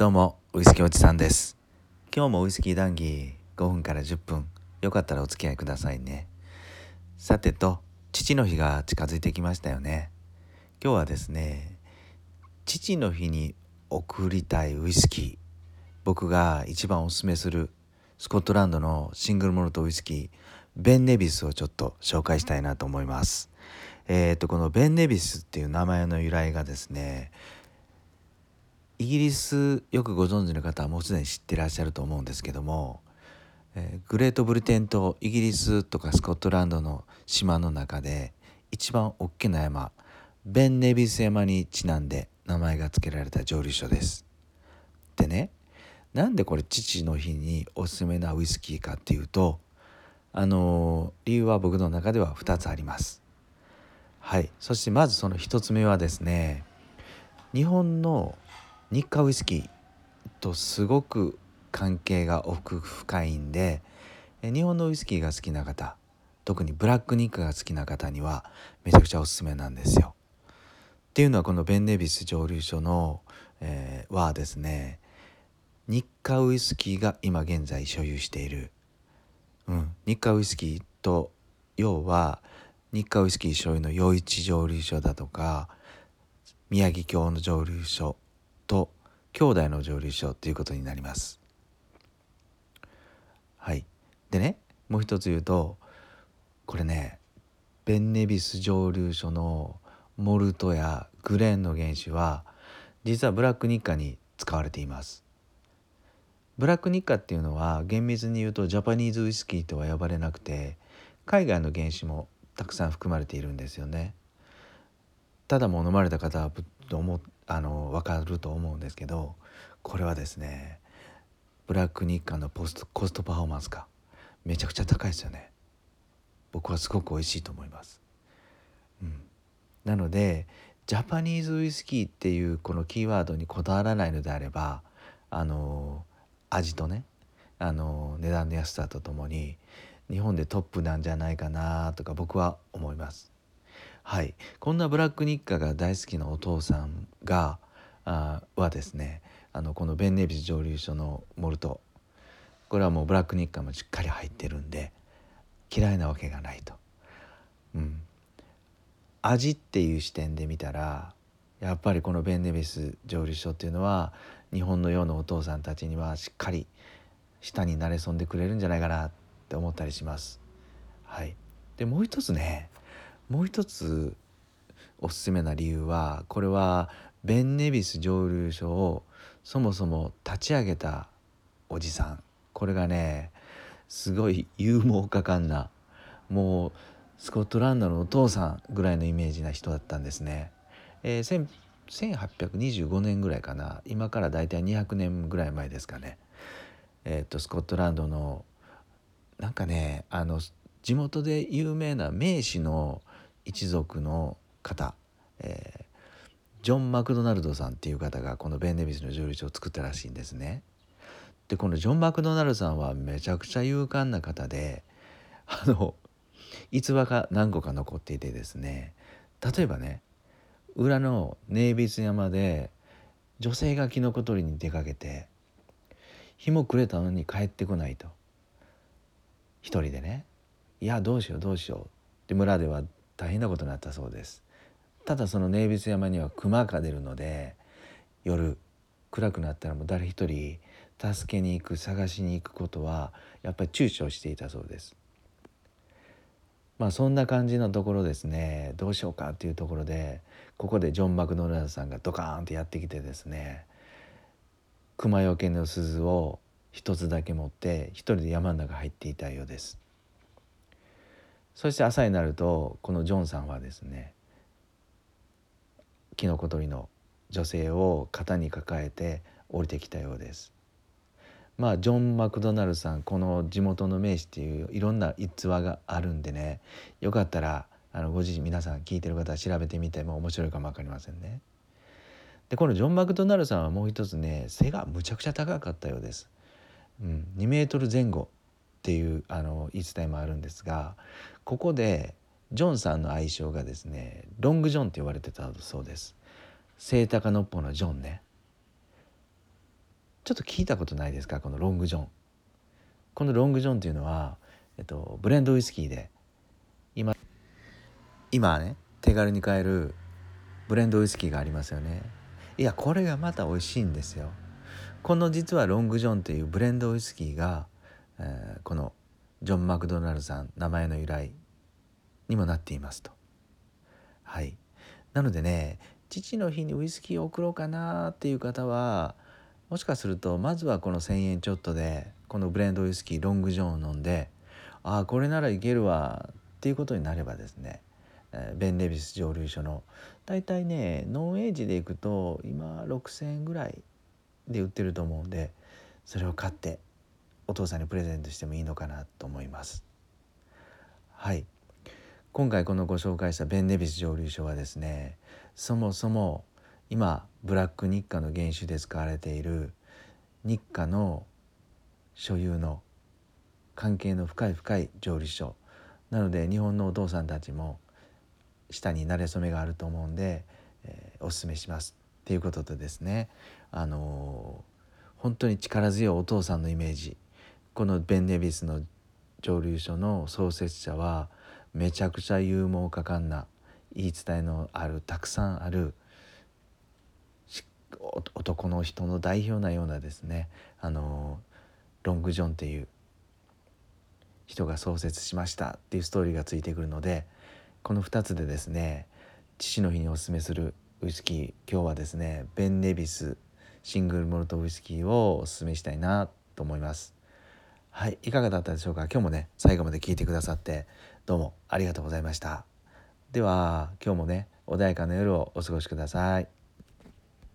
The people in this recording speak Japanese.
どうもウイスキーおじさんです。今日もウイスキー談義5分から10分。よかったらお付き合いくださいね。さてと父の日が近づいてきましたよね。今日はですね父の日に贈りたいウイスキー。僕が一番おすすめするスコットランドのシングルモルトウイスキーベン・ネビスをちょっと紹介したいなと思います。えっ、ー、とこのベン・ネビスっていう名前の由来がですねイギリスよくご存知の方はもうすでに知ってらっしゃると思うんですけども、えー、グレートブリテンとイギリスとかスコットランドの島の中で一番大きな山ベン・ネビス山にちなんで名前が付けられた蒸留所です。でねなんでこれ父の日におすすめなウイスキーかっていうとあの理由は僕の中では2つあります。はいそしてまずその1つ目はですね日本の日課ウイスキーとすごく関係が奥深いんで日本のウイスキーが好きな方特にブラックニッカが好きな方にはめちゃくちゃおすすめなんですよ。っていうのはこのベン・ネビス蒸留所の、えー、はですね日課ウイスキーが今現在所有している、うん、日課ウイスキーと要は日課ウイスキー所有の余市蒸留所だとか宮城京の蒸留所兄弟の蒸留所ということになります。はい、でねもう一つ言うとこれねベンネビス蒸留所のモルトやグレーンの原酒は実はブラックニッカに使われています。ブラックニッカっていうのは厳密に言うとジャパニーズウイスキーとは呼ばれなくて海外の原酒もたくさん含まれているんですよね。ただもう飲まれた方は思あの分かると思うんですけどこれはですねブラック日韓のポストコストパフォーマンスがめちゃくちゃ高いですよね。僕はすごく美味しいと思います、うん、なのでジャパニーズウイスキーっていうこのキーワードにこだわらないのであればあの味とねあの値段の安さとともに日本でトップなんじゃないかなとか僕は思います。はいこんなブラック日課が大好きなお父さんがあはですねあのこのベン・ネビス蒸留所のモルトこれはもうブラック日課もしっかり入ってるんで嫌いなわけがないと。うん、味っていう視点で見たらやっぱりこのベン・ネビス蒸留所っていうのは日本の世のお父さんたちにはしっかり舌に慣れそんでくれるんじゃないかなって思ったりします。はい、でもう一つねもう一つおすすめな理由はこれはベン・ネビス蒸留所をそもそも立ち上げたおじさんこれがねすごい勇猛果敢なもうスコットランドのお父さんぐらいのイメージな人だったんですね。えー、1825年ぐらいかな今からだいたい200年ぐらい前ですかね。えー、っとスコットランドのなんかねあの地元で有名な名士の一族の方、えー、ジョン・マクドナルドさんっていう方がこのベン・ネビスの蒸留所を作ったらしいんですね。でこのジョン・マクドナルドさんはめちゃくちゃ勇敢な方であの逸話が何個か残っていてですね例えばね裏のネイビス山で女性がキノコ取りに出かけて日も暮れたのに帰ってこないと一人でねいやどうしようどうしようって村では大変なことになったそうです。ただそのネイビス山には熊が出るので夜暗くなったらもう誰一人助けに行く探しに行くことはやっぱり躊躇していたそうです。まあそんな感じのところですね。どうしようかっていうところでここでジョン・マクドナルドさんがドカーンってやってきてですね熊よけの鈴を一つだけ持って一人で山の中入っていたようです。そして朝になるとこのジョンさんはですねキノコ取りの女性を肩に抱えて降りてきたようです。まあジョン・マクドナルドさんこの地元の名士っていういろんな逸話があるんでねよかったらあのご自身皆さん聞いてる方は調べてみても面白いかも分かりませんね。でこのジョン・マクドナルドさんはもう一つね背がむちゃくちゃ高かったようです。うん、2メートル前後っていうあの言い伝えもあるんですがここでジョンさんの愛称がですねロングジョンって呼ばれてたそうです。聖高のっぽのジョンね。ちょっと聞いたことないですか？このロングジョン。このロングジョンっていうのは、えっと、ブレンドウイスキーで今今ね手軽に買えるブレンドウイスキーがありますよね。いやこれがまた美味しいんですよ。この実はロングジョンっていうブレンドウイスキーが、えー、このジョン・マクドナルドさん名前の由来にもなっていますと。はい。なのでね父の日にウイスキーを送ろうかなっていう方はもしかするとまずはこの1,000円ちょっとでこのブレンドウイスキーロングジョンを飲んでああこれならいけるわっていうことになればですねベン・レビス蒸留所の大体ねノンエイジでいくと今6,000円ぐらいで売ってると思うんでそれを買ってお父さんにプレゼントしてもいいのかなと思います。はい。今回このご紹介したベン・ネビス蒸留所はですねそもそも今ブラック日課の原酒で使われている日課の所有の関係の深い深い蒸留所。なので日本のお父さんたちも下に馴れ初めがあると思うんで、えー、おすすめします。っていうこととですねあのー、本当に力強いお父さんのイメージこのベン・ネビスの蒸留所の創設者はめちゃくちゃ勇猛果敢な言い伝えのあるたくさんある男の人の代表なようなですねあのロング・ジョンっていう人が創設しましたっていうストーリーがついてくるのでこの2つでですね父の日におすすめするウイスキー今日はですねベン・ネビスシングルモルトウイスキーをおすすめしたいなと思います。はいいかがだったでしょうか？今日もね最後まで聞いてくださってどうもありがとうございました。では今日もね穏やかな夜をお過ごしください。